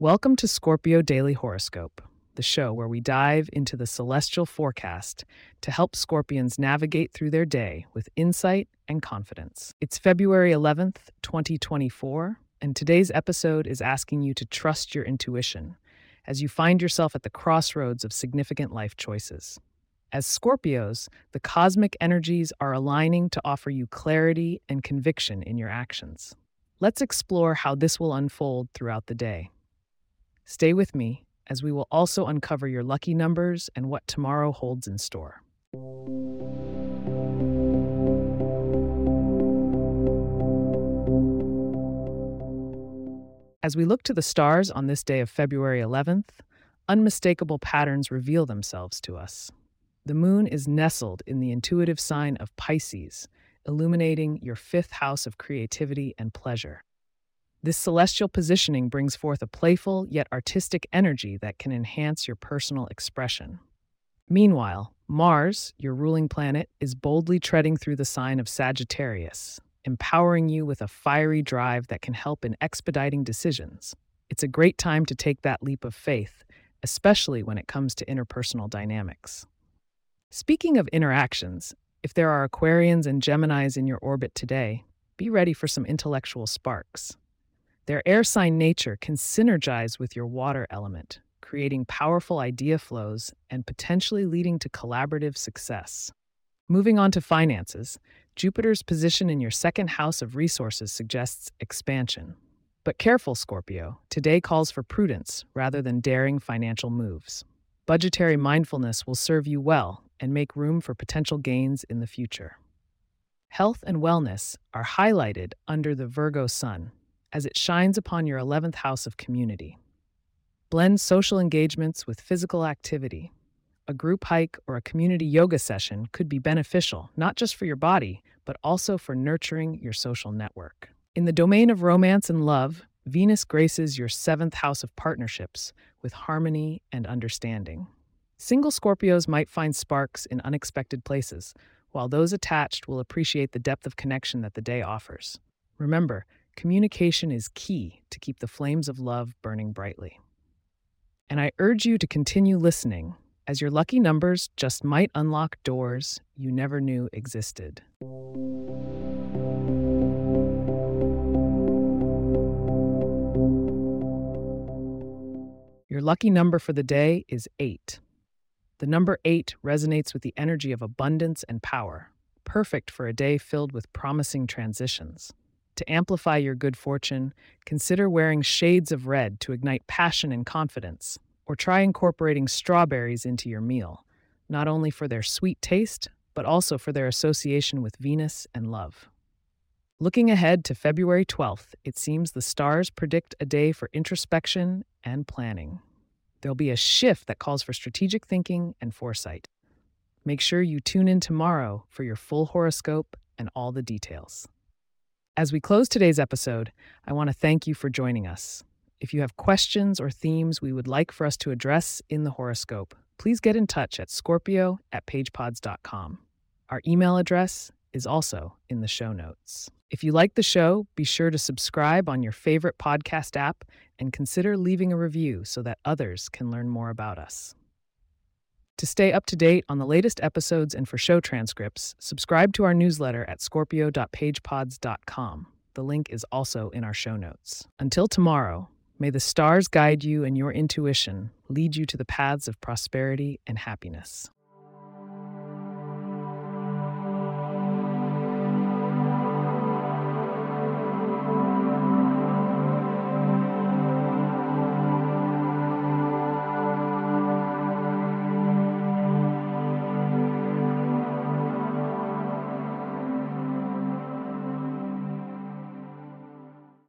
Welcome to Scorpio Daily Horoscope, the show where we dive into the celestial forecast to help Scorpions navigate through their day with insight and confidence. It's February 11th, 2024, and today's episode is asking you to trust your intuition as you find yourself at the crossroads of significant life choices. As Scorpios, the cosmic energies are aligning to offer you clarity and conviction in your actions. Let's explore how this will unfold throughout the day. Stay with me as we will also uncover your lucky numbers and what tomorrow holds in store. As we look to the stars on this day of February 11th, unmistakable patterns reveal themselves to us. The moon is nestled in the intuitive sign of Pisces, illuminating your fifth house of creativity and pleasure. This celestial positioning brings forth a playful yet artistic energy that can enhance your personal expression. Meanwhile, Mars, your ruling planet, is boldly treading through the sign of Sagittarius, empowering you with a fiery drive that can help in expediting decisions. It's a great time to take that leap of faith, especially when it comes to interpersonal dynamics. Speaking of interactions, if there are Aquarians and Geminis in your orbit today, be ready for some intellectual sparks. Their air sign nature can synergize with your water element, creating powerful idea flows and potentially leading to collaborative success. Moving on to finances, Jupiter's position in your second house of resources suggests expansion. But careful, Scorpio, today calls for prudence rather than daring financial moves. Budgetary mindfulness will serve you well and make room for potential gains in the future. Health and wellness are highlighted under the Virgo sun as it shines upon your 11th house of community. Blend social engagements with physical activity. A group hike or a community yoga session could be beneficial, not just for your body, but also for nurturing your social network. In the domain of romance and love, Venus graces your seventh house of partnerships with harmony and understanding. Single Scorpios might find sparks in unexpected places, while those attached will appreciate the depth of connection that the day offers. Remember, communication is key to keep the flames of love burning brightly. And I urge you to continue listening, as your lucky numbers just might unlock doors you never knew existed. Your lucky number for the day is 8. The number 8 resonates with the energy of abundance and power, perfect for a day filled with promising transitions. To amplify your good fortune, consider wearing shades of red to ignite passion and confidence, or try incorporating strawberries into your meal, not only for their sweet taste, but also for their association with Venus and love. Looking ahead to February 12th, it seems the stars predict a day for introspection and planning. There'll be a shift that calls for strategic thinking and foresight. Make sure you tune in tomorrow for your full horoscope and all the details. As we close today's episode, I want to thank you for joining us. If you have questions or themes we would like for us to address in the horoscope, please get in touch at scorpio at pagepods.com. Our email address is also in the show notes. If you like the show, be sure to subscribe on your favorite podcast app and consider leaving a review so that others can learn more about us. To stay up to date on the latest episodes and for show transcripts, subscribe to our newsletter at scorpio.pagepods.com. The link is also in our show notes. Until tomorrow, may the stars guide you and your intuition lead you to the paths of prosperity and happiness.